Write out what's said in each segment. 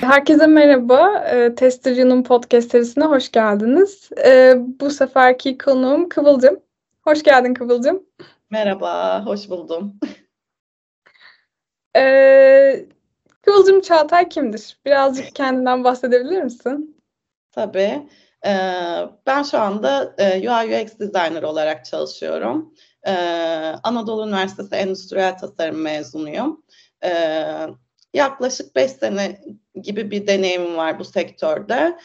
Herkese merhaba. E, Testercı'nın podcast serisine hoş geldiniz. E, bu seferki konuğum Kıvılcım. Hoş geldin Kıvılcım. Merhaba, hoş buldum. E, Kıvılcım Çağatay kimdir? Birazcık kendinden bahsedebilir misin? Tabii. E, ben şu anda e, UI UX designer olarak çalışıyorum. E, Anadolu Üniversitesi Endüstriyel Tasarım mezunuyum. E, yaklaşık 5 sene gibi bir deneyimim var bu sektörde.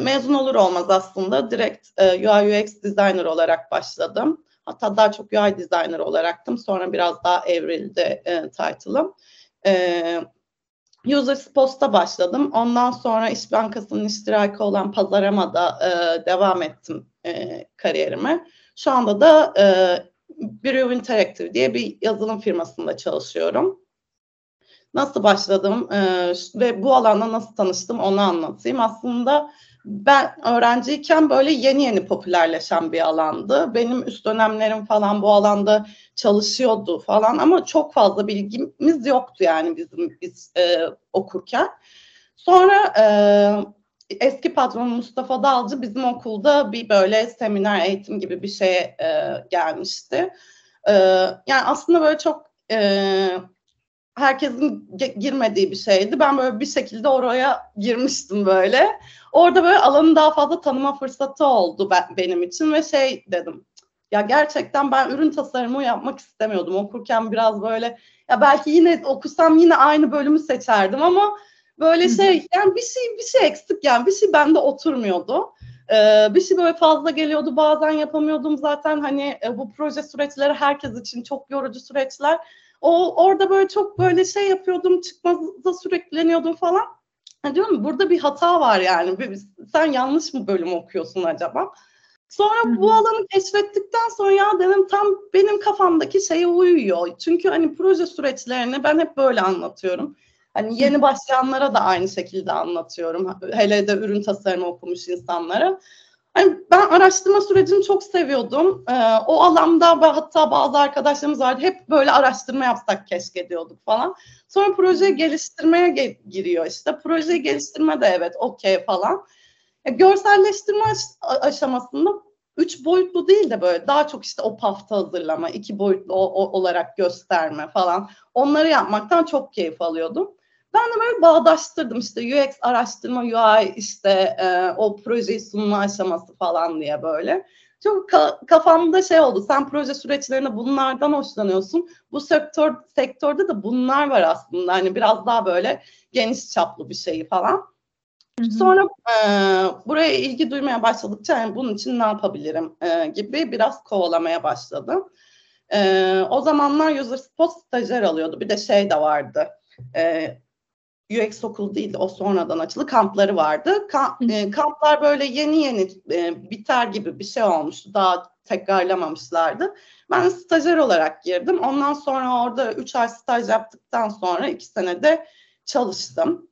Mezun olur olmaz aslında direkt e, UI UX designer olarak başladım. Hatta daha çok UI designer olaraktım. Sonra biraz daha evrildi e, title'ım. E, Users Post'a başladım. Ondan sonra İş Bankası'nın iştiraki olan Pazarama'da e, devam ettim e, kariyerime. Şu anda da e, Brew Interactive diye bir yazılım firmasında çalışıyorum. Nasıl başladım e, ve bu alanda nasıl tanıştım onu anlatayım. Aslında ben öğrenciyken böyle yeni yeni popülerleşen bir alandı. Benim üst dönemlerim falan bu alanda çalışıyordu falan ama çok fazla bilgimiz yoktu yani bizim biz e, okurken. Sonra e, eski patron Mustafa Dalcı bizim okulda bir böyle seminer eğitim gibi bir şeye e, gelmişti. E, yani aslında böyle çok e, herkesin girmediği bir şeydi. Ben böyle bir şekilde oraya girmiştim böyle. Orada böyle alanı daha fazla tanıma fırsatı oldu ben, benim için ve şey dedim. Ya gerçekten ben ürün tasarımı yapmak istemiyordum. Okurken biraz böyle ya belki yine okusam yine aynı bölümü seçerdim ama böyle şey yani bir şey bir şey eksik yani bir şey bende oturmuyordu. Ee, bir şey böyle fazla geliyordu bazen yapamıyordum zaten hani e, bu proje süreçleri herkes için çok yorucu süreçler o orada böyle çok böyle şey yapıyordum, çıkmaza sürekleniyordum falan. Ha, diyorum burada bir hata var yani. Sen yanlış mı bölüm okuyorsun acaba? Sonra Hı-hı. bu alanı keşfettikten sonra ya dedim tam benim kafamdaki şeye uyuyor. Çünkü hani proje süreçlerini ben hep böyle anlatıyorum. Hani yeni başlayanlara da aynı şekilde anlatıyorum. Hele de ürün tasarımı okumuş insanlara. Yani ben araştırma sürecini çok seviyordum. Ee, o alanda ve hatta bazı arkadaşlarımız vardı. Hep böyle araştırma yapsak keşke diyorduk falan. Sonra proje geliştirmeye ge- giriyor işte. Projeyi geliştirme de evet okey falan. E, görselleştirme aş- aşamasında üç boyutlu değil de böyle daha çok işte o pafta hazırlama, iki boyutlu o, o, olarak gösterme falan. Onları yapmaktan çok keyif alıyordum. Ben de böyle bağdaştırdım işte UX araştırma, UI işte e, o projeyi sunma aşaması falan diye böyle. Çok ka- kafamda şey oldu. Sen proje süreçlerinde bunlardan hoşlanıyorsun. Bu sektör sektörde de bunlar var aslında. Hani biraz daha böyle geniş çaplı bir şeyi falan. Hı-hı. Sonra e, buraya ilgi duymaya başladıkça yani bunun için ne yapabilirim e, gibi biraz kovalamaya başladım. E, o zamanlar User Spot stajyer alıyordu. Bir de şey de vardı. E, UX okul değil o sonradan açıldı kampları vardı. Kamp, e, kamplar böyle yeni yeni e, biter gibi bir şey olmuştu. Daha tekrarlamamışlardı. Ben stajyer olarak girdim. Ondan sonra orada 3 ay staj yaptıktan sonra 2 senede çalıştım.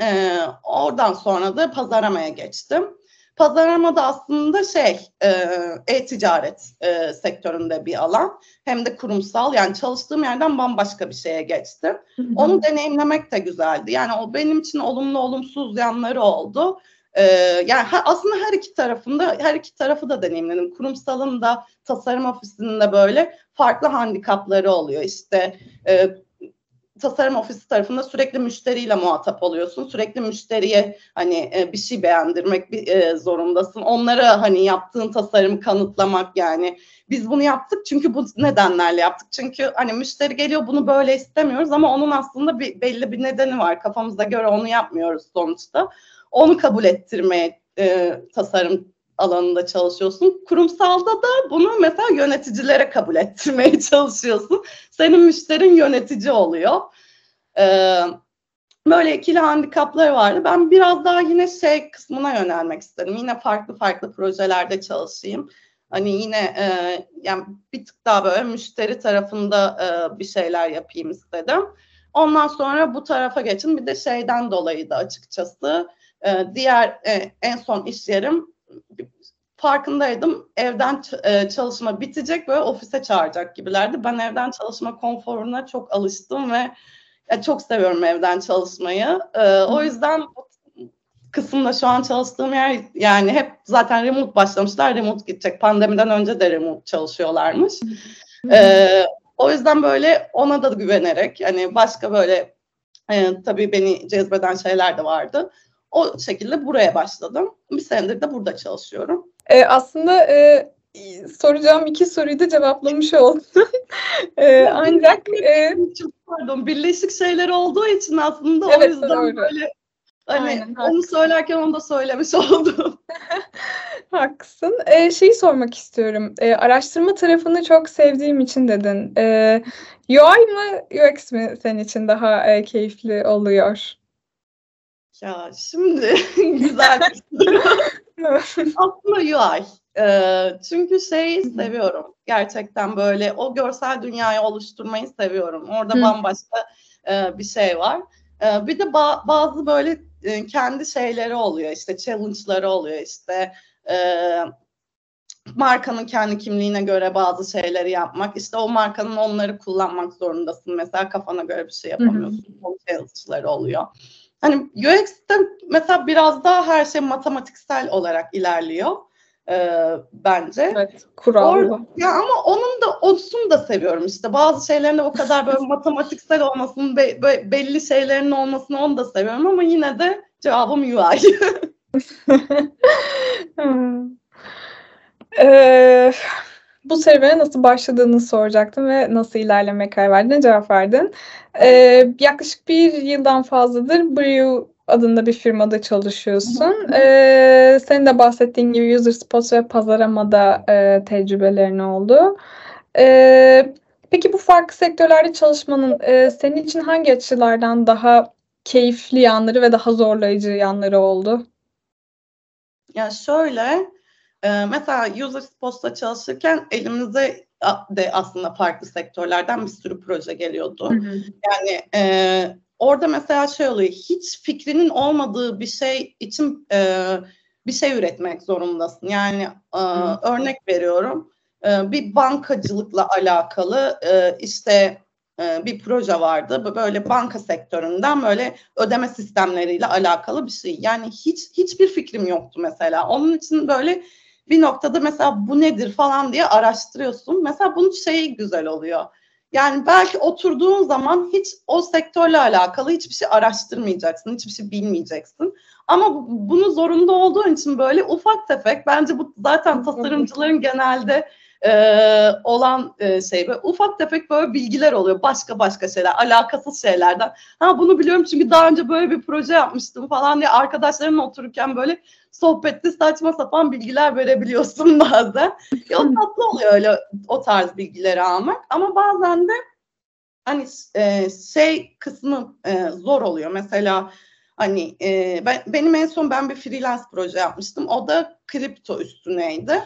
E, oradan sonra da pazaramaya geçtim. Pazarlama da aslında şey e, e-ticaret e, sektöründe bir alan. Hem de kurumsal yani çalıştığım yerden bambaşka bir şeye geçtim. Onu deneyimlemek de güzeldi. Yani o benim için olumlu olumsuz yanları oldu. Ee, yani aslında her iki tarafında her iki tarafı da deneyimledim. Kurumsalın da tasarım ofisinin de böyle farklı handikapları oluyor. İşte e, tasarım ofisi tarafında sürekli müşteriyle muhatap oluyorsun. Sürekli müşteriye hani e, bir şey beğendirmek bir, e, zorundasın. Onlara hani yaptığın tasarımı kanıtlamak yani. Biz bunu yaptık çünkü bu nedenlerle yaptık. Çünkü hani müşteri geliyor bunu böyle istemiyoruz ama onun aslında bir belli bir nedeni var. Kafamıza göre onu yapmıyoruz sonuçta. Onu kabul ettirmeye e, tasarım alanında çalışıyorsun. Kurumsalda da bunu mesela yöneticilere kabul ettirmeye çalışıyorsun. Senin müşterin yönetici oluyor. Ee, böyle ikili handikapları vardı. Ben biraz daha yine şey kısmına yönelmek istedim. Yine farklı farklı projelerde çalışayım. Hani yine e, yani bir tık daha böyle müşteri tarafında e, bir şeyler yapayım istedim. Ondan sonra bu tarafa geçin. Bir de şeyden dolayı da açıkçası e, diğer e, en son iş yerim farkındaydım. Evden e, çalışma bitecek böyle ofise çağıracak gibilerdi. Ben evden çalışma konforuna çok alıştım ve ya çok seviyorum evden çalışmayı. E, o yüzden kısımda şu an çalıştığım yer yani hep zaten remote başlamışlar. Remote gidecek. Pandemiden önce de remote çalışıyorlarmış. Ee, o yüzden böyle ona da güvenerek hani başka böyle e, tabii beni cezbeden şeyler de vardı. O şekilde buraya başladım. Bir senedir de burada çalışıyorum. Ee, aslında e, soracağım iki soruyu da cevaplamış oldun. ee, ancak e, çok pardon birleşik şeyler olduğu için aslında evet, o yüzden doğru. böyle Hani Aynen, onu söylerken onu da söylemiş oldum. Haklısın. Ee, şeyi sormak istiyorum. Ee, araştırma tarafını çok sevdiğim için dedin. Ee, UI mı UX mi senin için daha e, keyifli oluyor? Ya şimdi güzel Aslında UI. Ee, çünkü şeyi seviyorum. Gerçekten böyle o görsel dünyayı oluşturmayı seviyorum. Orada Hı. bambaşka e, bir şey var. Ee, bir de ba- bazı böyle e, kendi şeyleri oluyor işte challenge'ları oluyor işte e, markanın kendi kimliğine göre bazı şeyleri yapmak işte o markanın onları kullanmak zorundasın mesela kafana göre bir şey yapamıyorsun o challenge'ları oluyor. Hani UX'te mesela biraz daha her şey matematiksel olarak ilerliyor e, bence. Evet, kurallı. ya ama onun da olsun da seviyorum işte. Bazı şeylerin de o kadar böyle matematiksel olmasını, be, be, belli şeylerin olmasını onu da seviyorum ama yine de cevabım UI. ee, bu serüvene nasıl başladığını soracaktım ve nasıl ilerlemeye karar verdiğine cevap verdin. Ee, yaklaşık bir yıldan fazladır Brew adında bir firmada çalışıyorsun. Ee, senin de bahsettiğin gibi user spots ve pazarlamada e, tecrübelerin oldu. Ee, peki bu farklı sektörlerde çalışmanın e, senin için hangi açılardan daha keyifli yanları ve daha zorlayıcı yanları oldu? Ya şöyle, e, mesela user spots'ta çalışırken elimize de aslında farklı sektörlerden bir sürü proje geliyordu. Hı hı. Yani e, orada mesela şey oluyor hiç fikrinin olmadığı bir şey için e, bir şey üretmek zorundasın. Yani e, örnek veriyorum e, bir bankacılıkla alakalı e, işte e, bir proje vardı. Böyle banka sektöründen böyle ödeme sistemleriyle alakalı bir şey. Yani hiç hiçbir fikrim yoktu mesela. Onun için böyle bir noktada mesela bu nedir falan diye araştırıyorsun. Mesela bunun şeyi güzel oluyor yani belki oturduğun zaman hiç o sektörle alakalı hiçbir şey araştırmayacaksın, hiçbir şey bilmeyeceksin. Ama bunu zorunda olduğun için böyle ufak tefek, bence bu zaten tasarımcıların genelde e, olan e, şey böyle ufak tefek böyle bilgiler oluyor. Başka başka şeyler alakasız şeylerden. Ha bunu biliyorum çünkü daha önce böyle bir proje yapmıştım falan diye arkadaşlarımla otururken böyle sohbette saçma sapan bilgiler verebiliyorsun bazen. Ya o tatlı oluyor öyle o tarz bilgileri almak. Ama bazen de hani e, şey kısmı e, zor oluyor. Mesela hani e, ben, benim en son ben bir freelance proje yapmıştım. O da kripto üstüneydi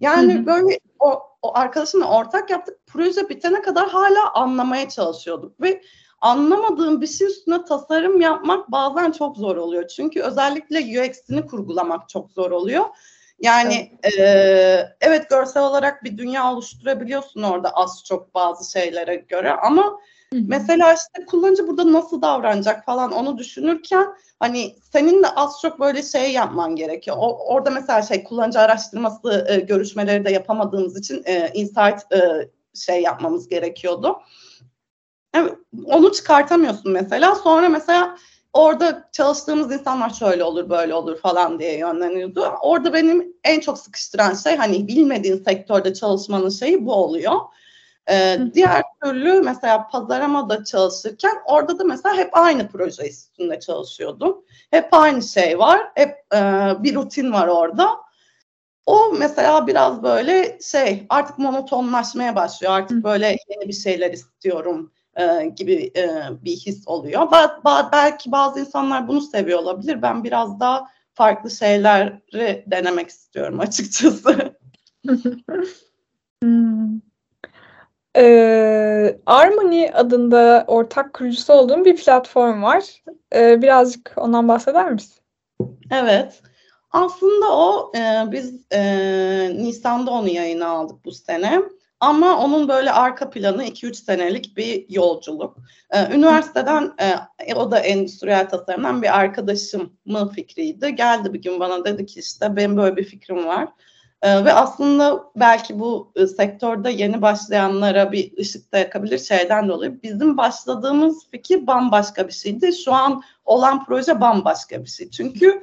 yani hı hı. böyle o, o arkadaşımla ortak yaptık. Proje bitene kadar hala anlamaya çalışıyorduk ve anlamadığım bir şey üstüne tasarım yapmak bazen çok zor oluyor. Çünkü özellikle UX'ini kurgulamak çok zor oluyor. Yani evet. E, evet görsel olarak bir dünya oluşturabiliyorsun orada az çok bazı şeylere göre ama Hı-hı. Mesela işte kullanıcı burada nasıl davranacak falan onu düşünürken hani senin de az çok böyle şey yapman gerekiyor. O, orada mesela şey kullanıcı araştırması e, görüşmeleri de yapamadığımız için e, insight e, şey yapmamız gerekiyordu. Yani onu çıkartamıyorsun mesela. Sonra mesela orada çalıştığımız insanlar şöyle olur böyle olur falan diye yönleniyordu. Orada benim en çok sıkıştıran şey hani bilmediğin sektörde çalışmanın şeyi bu oluyor. Ee, diğer türlü mesela pazarlamada çalışırken orada da mesela hep aynı proje üstünde çalışıyordum. Hep aynı şey var. Hep e, bir rutin var orada. O mesela biraz böyle şey artık monotonlaşmaya başlıyor. Artık böyle yeni bir şeyler istiyorum e, gibi e, bir his oluyor. Ba- ba- belki bazı insanlar bunu seviyor olabilir. Ben biraz daha farklı şeyleri denemek istiyorum açıkçası. hmm. Ee, Armony adında ortak kurucusu olduğum bir platform var. Ee, birazcık ondan bahseder misin? Evet. Aslında o e, biz e, Nisan'da onu yayına aldık bu sene. Ama onun böyle arka planı 2-3 senelik bir yolculuk. Ee, üniversiteden e, o da endüstriyel tasarımdan bir arkadaşımın fikriydi. Geldi bir gün bana dedi ki işte benim böyle bir fikrim var. Ee, ve aslında belki bu e, sektörde yeni başlayanlara bir ışık da yakabilir şeyden dolayı. Bizim başladığımız fikir bambaşka bir şeydi. Şu an olan proje bambaşka bir şey. Çünkü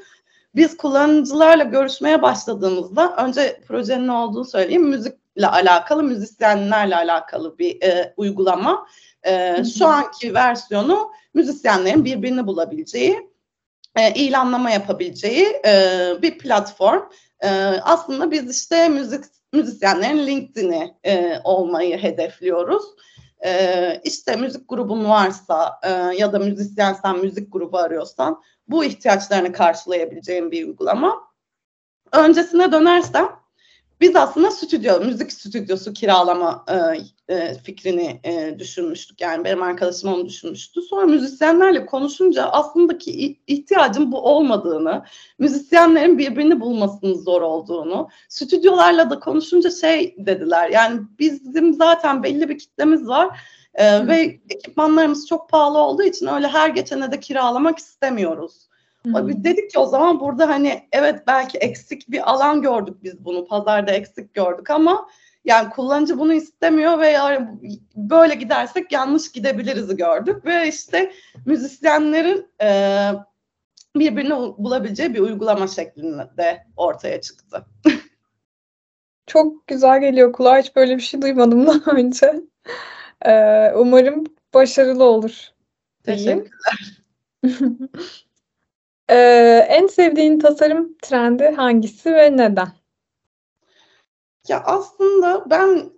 biz kullanıcılarla görüşmeye başladığımızda önce projenin ne olduğunu söyleyeyim. Müzikle alakalı, müzisyenlerle alakalı bir e, uygulama. E, şu anki versiyonu müzisyenlerin birbirini bulabileceği, e, ilanlama yapabileceği e, bir platform. E, aslında biz işte müzik müzisyenlerin LinkedIn'i e, olmayı hedefliyoruz. E, işte müzik grubun varsa e, ya da müzisyensen müzik grubu arıyorsan bu ihtiyaçlarını karşılayabileceğim bir uygulama. Öncesine dönersem biz aslında stüdyo, müzik stüdyosu kiralama e, e, fikrini e, düşünmüştük. Yani benim arkadaşım onu düşünmüştü. Sonra müzisyenlerle konuşunca aslında ki ihtiyacın bu olmadığını, müzisyenlerin birbirini bulmasının zor olduğunu, stüdyolarla da konuşunca şey dediler. Yani bizim zaten belli bir kitlemiz var ee, ve ekipmanlarımız çok pahalı olduğu için öyle her geçene de kiralamak istemiyoruz. Hı. Biz dedik ki o zaman burada hani evet belki eksik bir alan gördük biz bunu pazarda eksik gördük ama yani kullanıcı bunu istemiyor ve böyle gidersek yanlış gidebiliriz gördük ve işte müzisyenlerin e, birbirini bulabileceği bir uygulama şeklinde ortaya çıktı. Çok güzel geliyor kulağa. Hiç böyle bir şey duymadım daha önce. Ee, umarım başarılı olur. Teşekkürler. ee, en sevdiğin tasarım trendi hangisi ve neden? Ya aslında ben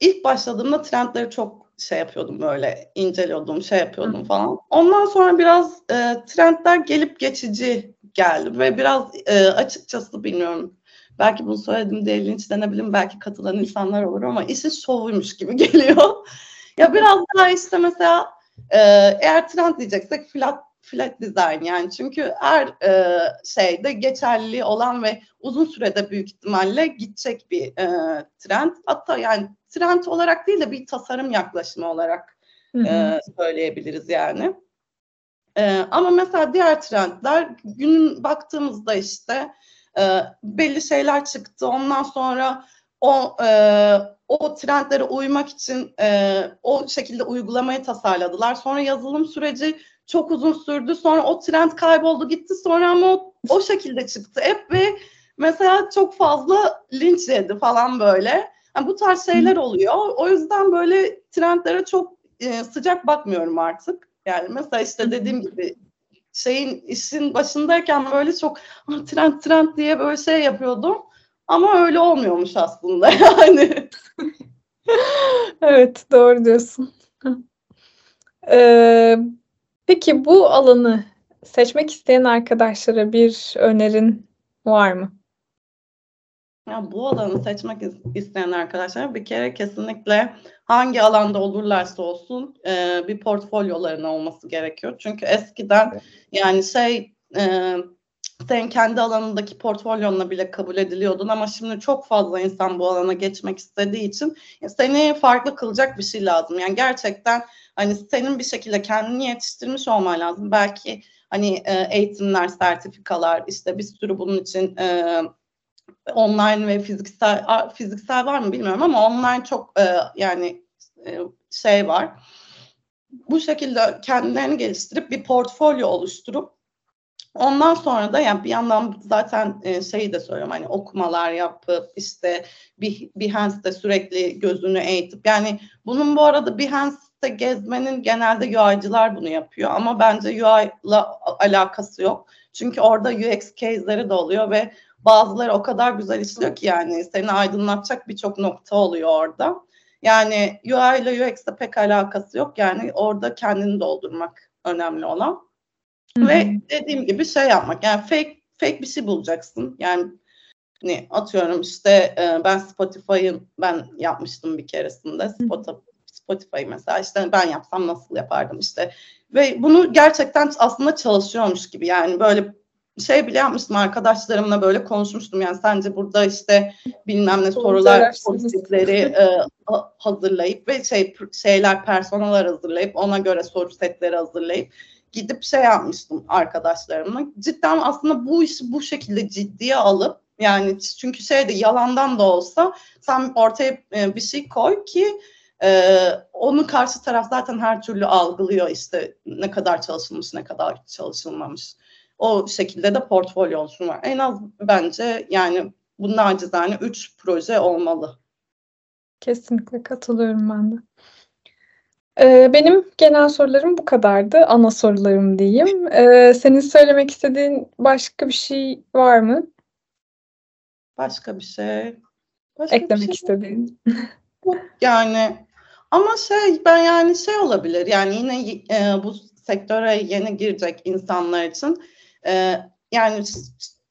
ilk başladığımda trendleri çok şey yapıyordum böyle inceliyordum, şey yapıyordum falan. Ondan sonra biraz e, trendler gelip geçici geldi ve biraz e, açıkçası bilmiyorum belki bunu söylediğim diye linçlenebilirim, belki katılan insanlar olur ama işin şovuymuş gibi geliyor. ya biraz daha işte mesela e, eğer trend diyeceksek flat flat design yani çünkü her e, şeyde geçerli olan ve uzun sürede büyük ihtimalle gidecek bir e, trend. Hatta yani trend olarak değil de bir tasarım yaklaşımı olarak E, söyleyebiliriz yani. E, ama mesela diğer trendler günün baktığımızda işte e, belli şeyler çıktı. Ondan sonra o e, o trendlere uymak için e, o şekilde uygulamayı tasarladılar. Sonra yazılım süreci çok uzun sürdü. Sonra o trend kayboldu gitti. Sonra ama o, o şekilde çıktı hep ve mesela çok fazla linç yedi falan böyle. Yani bu tarz şeyler oluyor. O yüzden böyle trendlere çok e, sıcak bakmıyorum artık. Yani mesela işte dediğim gibi şeyin işin başındayken böyle çok trend trend diye böyle şey yapıyordum. Ama öyle olmuyormuş aslında yani. evet doğru diyorsun. Ee, peki bu alanı seçmek isteyen arkadaşlara bir önerin var mı? Ya bu alanı seçmek isteyen arkadaşlar bir kere kesinlikle hangi alanda olurlarsa olsun e, bir portfolyoların olması gerekiyor. Çünkü eskiden yani şey e, sen kendi alanındaki portfolyonla bile kabul ediliyordun ama şimdi çok fazla insan bu alana geçmek istediği için seni farklı kılacak bir şey lazım. Yani gerçekten hani senin bir şekilde kendini yetiştirmiş olman lazım. Belki hani e, eğitimler, sertifikalar işte bir sürü bunun için e, online ve fiziksel fiziksel var mı bilmiyorum ama online çok e, yani e, şey var. Bu şekilde kendilerini geliştirip bir portfolyo oluşturup ondan sonra da yani bir yandan zaten e, şeyi de söylüyorum hani okumalar yapıp işte bir Behance'de sürekli gözünü eğitip yani bunun bu arada Behance'de gezmenin genelde UI'cılar bunu yapıyor ama bence UI ile alakası yok. Çünkü orada UX case'leri de oluyor ve Bazıları o kadar güzel işliyor ki yani seni aydınlatacak birçok nokta oluyor orada. Yani UI ile UX'le pek alakası yok. Yani orada kendini doldurmak önemli olan. Hı-hı. Ve dediğim gibi şey yapmak. Yani fake fake bir şey bulacaksın. Yani ne atıyorum işte ben Spotify'ın ben yapmıştım bir keresinde Spotify Spotify mesela işte ben yapsam nasıl yapardım işte ve bunu gerçekten aslında çalışıyormuş gibi yani böyle şey bile yapmıştım arkadaşlarımla böyle konuşmuştum yani sence burada işte bilmem ne sorular sorusetleri e, hazırlayıp ve şey şeyler personeller hazırlayıp ona göre soru setleri hazırlayıp gidip şey yapmıştım arkadaşlarımla. Cidden aslında bu işi bu şekilde ciddiye alıp yani çünkü şeyde yalandan da olsa sen ortaya e, bir şey koy ki e, onu karşı taraf zaten her türlü algılıyor işte ne kadar çalışılmış ne kadar çalışılmamış. O şekilde de portfolyo olsun var. En az bence yani bu nacizane 3 proje olmalı. Kesinlikle katılıyorum ben de. Ee, benim genel sorularım bu kadardı. Ana sorularım diyeyim. Ee, senin söylemek istediğin başka bir şey var mı? Başka bir şey. Başka Eklemek bir şey. istediğin. Yani ama şey ben yani şey olabilir yani yine e, bu sektöre yeni girecek insanlar için e, yani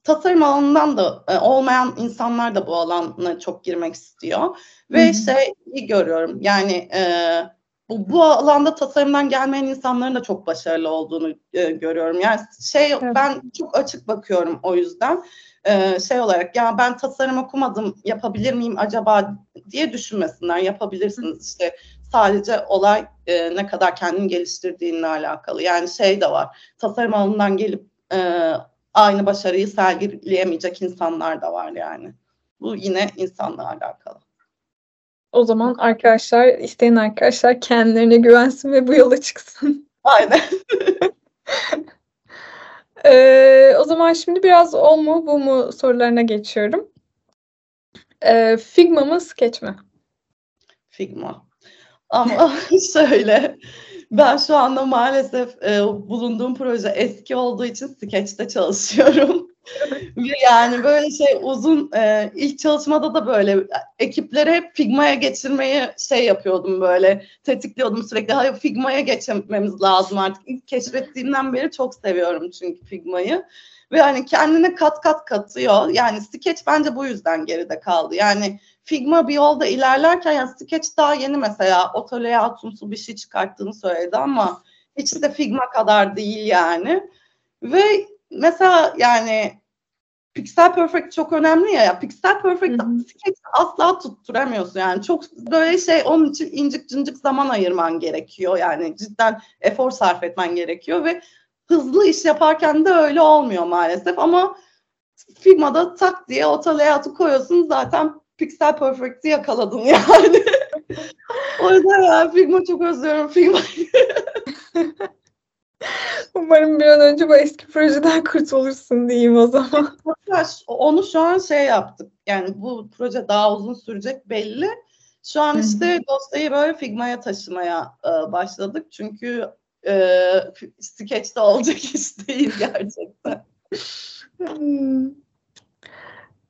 tasarım alanından da e, olmayan insanlar da bu alana çok girmek istiyor ve Hı-hı. şey görüyorum yani e, bu, bu alanda tasarımdan gelmeyen insanların da çok başarılı olduğunu e, görüyorum. Yani şey evet. ben çok açık bakıyorum o yüzden e, şey olarak ya ben tasarım okumadım yapabilir miyim acaba diye düşünmesinler yapabilirsiniz işte sadece olay e, ne kadar kendini geliştirdiğinle alakalı yani şey de var tasarım alanından gelip e, aynı başarıyı sergileyemeyecek insanlar da var yani bu yine insanla alakalı. O zaman arkadaşlar, isteyen arkadaşlar kendilerine güvensin ve bu yola çıksın. Aynen. ee, o zaman şimdi biraz o mu bu mu sorularına geçiyorum. Ee, Figma mı Sketch mi? Figma. Ama şöyle ben şu anda maalesef e, bulunduğum proje eski olduğu için Sketch'te çalışıyorum. Yani böyle şey uzun e, ilk çalışmada da böyle ekipleri hep Figma'ya geçirmeyi şey yapıyordum böyle tetikliyordum sürekli. Hayır Figma'ya geçmemiz lazım artık. İlk keşfettiğimden beri çok seviyorum çünkü Figma'yı. Ve hani kendine kat kat katıyor. Yani Sketch bence bu yüzden geride kaldı. Yani Figma bir yolda ilerlerken yani Sketch daha yeni mesela otoleye atumsu bir şey çıkarttığını söyledi ama hiç de Figma kadar değil yani. Ve mesela yani Pixel Perfect çok önemli ya. ya Pixel Perfect asla tutturamıyorsun yani. Çok böyle şey onun için incik cincik zaman ayırman gerekiyor. Yani cidden efor sarf etmen gerekiyor ve hızlı iş yaparken de öyle olmuyor maalesef ama Figma'da tak diye o layout'u koyuyorsun zaten Pixel Perfect'i yakaladın yani. o yüzden ya Figma çok özlüyorum Figma'yı. Umarım bir an önce bu eski projeden kurtulursun diyeyim o zaman. Onu şu an şey yaptık. Yani bu proje daha uzun sürecek belli. Şu an işte dosyayı böyle Figma'ya taşımaya e, başladık. Çünkü e, Sketch'te olacak iş değil gerçekten. Hmm.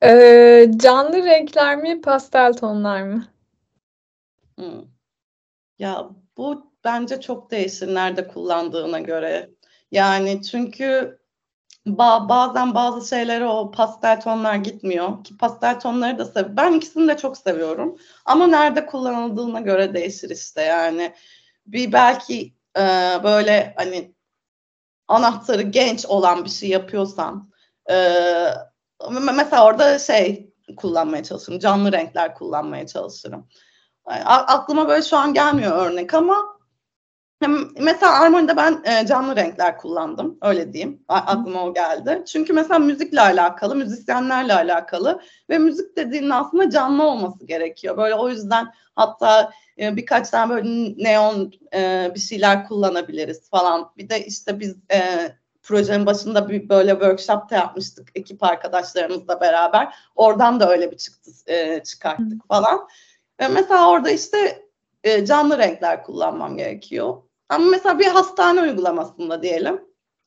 Ee, canlı renkler mi, pastel tonlar mı? Hmm. Ya bu bence çok değişir nerede kullandığına göre. Yani çünkü ba bazen bazı şeylere o pastel tonlar gitmiyor. Ki pastel tonları da sev ben ikisini de çok seviyorum. Ama nerede kullanıldığına göre değişir işte yani. Bir belki e, böyle hani anahtarı genç olan bir şey yapıyorsan e, mesela orada şey kullanmaya çalışırım canlı renkler kullanmaya çalışırım. Yani, aklıma böyle şu an gelmiyor örnek ama Mesela Armoni'de ben e, canlı renkler kullandım. Öyle diyeyim. A- aklıma o geldi. Çünkü mesela müzikle alakalı, müzisyenlerle alakalı ve müzik dediğinin aslında canlı olması gerekiyor. Böyle o yüzden hatta e, birkaç tane böyle neon e, bir şeyler kullanabiliriz falan. Bir de işte biz e, projenin başında bir böyle workshop da yapmıştık ekip arkadaşlarımızla beraber. Oradan da öyle bir çıktı e, çıkarttık falan. Ve mesela orada işte e, canlı renkler kullanmam gerekiyor. Ama mesela bir hastane uygulamasında diyelim.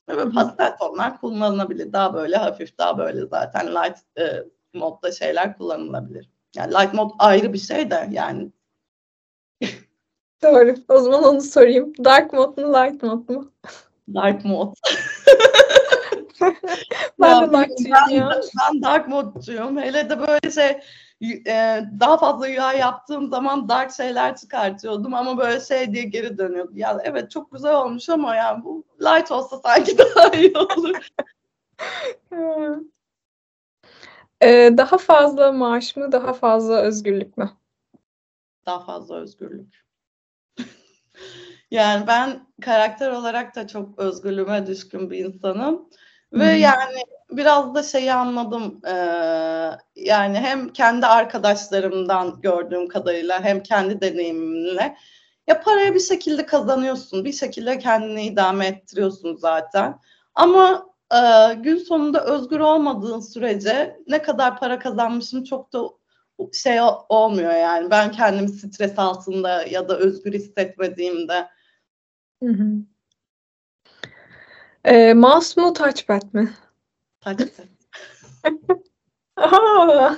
Böyle pastel tonlar kullanılabilir. Daha böyle hafif, daha böyle zaten light e, modda şeyler kullanılabilir. Yani light mod ayrı bir şey de yani. Doğru. O zaman onu sorayım. Dark mod mu, light mod mu? Dark mod. ben ya, de darkçıyım ben, ya. Ben dark modcuyum. Hele de böyle şey e, daha fazla UI yaptığım zaman dark şeyler çıkartıyordum ama böyle şey diye geri dönüyordu. Ya evet çok güzel olmuş ama ya bu light olsa sanki daha iyi olur. Eee, daha fazla maaş mı, daha fazla özgürlük mü? Daha fazla özgürlük. Yani ben karakter olarak da çok özgürlüğüme düşkün bir insanım ve hı. yani biraz da şeyi anladım, eee, yani hem kendi arkadaşlarımdan gördüğüm kadarıyla hem kendi deneyimimle ya parayı bir şekilde kazanıyorsun, bir şekilde kendini idame ettiriyorsun zaten ama, eee, gün sonunda özgür olmadığın sürece ne kadar para kazanmışım çok da şey olmuyor yani. Ben kendimi stres altında ya da özgür hissetmediğimde. Hı hı. Eee, mouse mu, touchpad mi? Touchpad. A!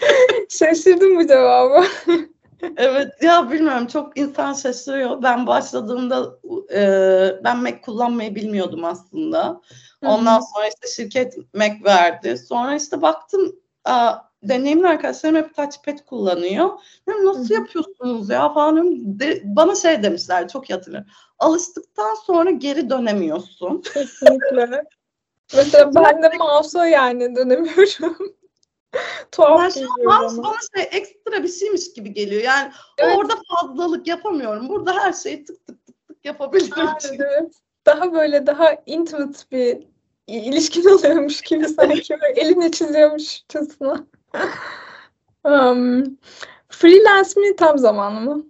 Şaşırdım bu cevaba. Evet, ya bilmiyorum çok insan şaşırıyor. Ben başladığımda eee, ben Mac kullanmayı bilmiyordum aslında. Ondan hı. sonra işte şirket Mac verdi. Sonra işte baktım, deneyimli arkadaşlarım hep touchpad kullanıyor. Dedim nasıl yapıyorsunuz ya falan. De, bana şey demişler çok hatırlıyorum. Alıştıktan sonra geri dönemiyorsun. Kesinlikle. Mesela ben de mouse'a yani dönemiyorum. Tuhaf Ben mouse bana. şey ekstra bir şeymiş gibi geliyor. Yani Evet. orada fazlalık yapamıyorum. Burada her şeyi tık tık tık tık yapabilirim Aynen, çünkü. evet. Daha böyle daha intimate bir ilişkin oluyormuş gibi sanki elinle çiziyormuşçasına. Emm, freelance mi, tam zamanlı mı?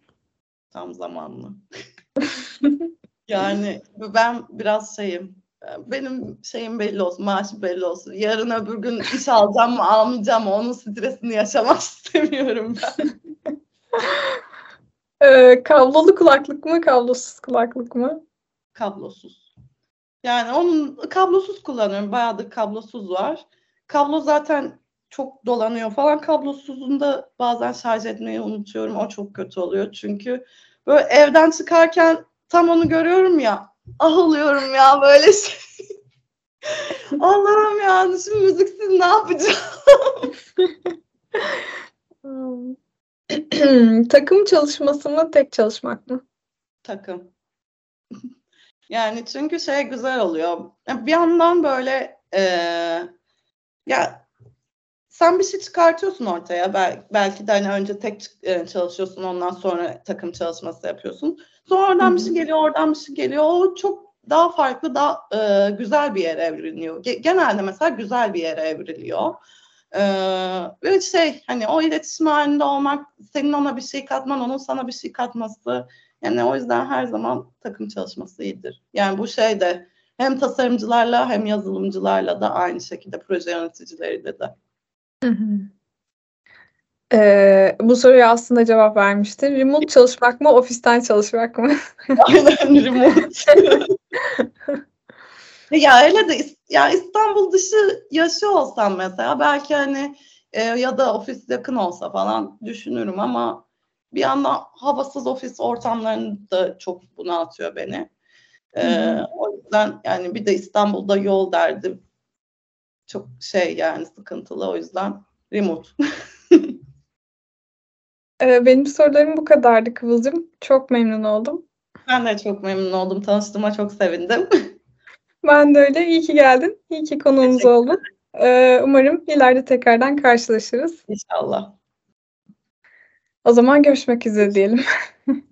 Tam zamanlı. Yani ben biraz şeyim, benim şeyim belli olsun, maaşım belli olsun. Yarın öbür gün iş alacağım mı, almayacağım mı onun stresini yaşamak istemiyorum ben. Eee, kablolu kulaklık mı, kablosuz kulaklık mı? Kablosuz. Yani onun kablosuz kullanıyorum. Bayağıdır kablosuz var. Kablo zaten çok dolanıyor falan. Kablosuzunda bazen şarj etmeyi unutuyorum. O çok kötü oluyor. Çünkü böyle evden çıkarken tam onu görüyorum ya, ah oluyorum ya böyle şey. Allah'ım ya şimdi müziksiz ne yapacağım? Takım çalışması mı, tek çalışmak mı? Takım. Yani çünkü şey güzel oluyor. Bir yandan böyle eee, ya sen bir şey çıkartıyorsun ortaya. Bel belki de hani önce tek eee, çalışıyorsun ondan sonra takım çalışması yapıyorsun. Sonra oradan bir şey geliyor, oradan bir şey geliyor. O çok daha farklı, daha eee, güzel bir yere evriliyor. Ge genelde mesela güzel bir yere evriliyor. Eee, ve şey hani o iletişim halinde olmak, senin ona bir şey katman, onun sana bir şey katması. Yani o yüzden her zaman takım çalışması iyidir. Yani bu şey de hem tasarımcılarla hem yazılımcılarla da aynı şekilde proje yöneticileriyle de. Hı hı. Eee, bu soruya aslında cevap vermiştin. Remote çalışmak mı, ofisten çalışmak mı? Aynen remote. Ya öyle de ya İstanbul dışı yaşıyor olsam mesela belki hani eee, ya da ofis yakın olsa falan düşünürüm ama bir yandan havasız ofis ortamlarını da çok bunaltıyor beni. Eee, o yüzden yani bir de İstanbul'da yol derdi çok şey yani sıkıntılı. O yüzden remote. Eee, benim sorularım bu kadardı Kıvılcım. Çok memnun oldum. Ben de çok memnun oldum. Tanıştığıma çok sevindim. Ben de öyle. İyi ki geldin. İyi ki konuğumuz oldun. Eee, umarım ileride tekrardan karşılaşırız. İnşallah. O zaman görüşmek üzere diyelim.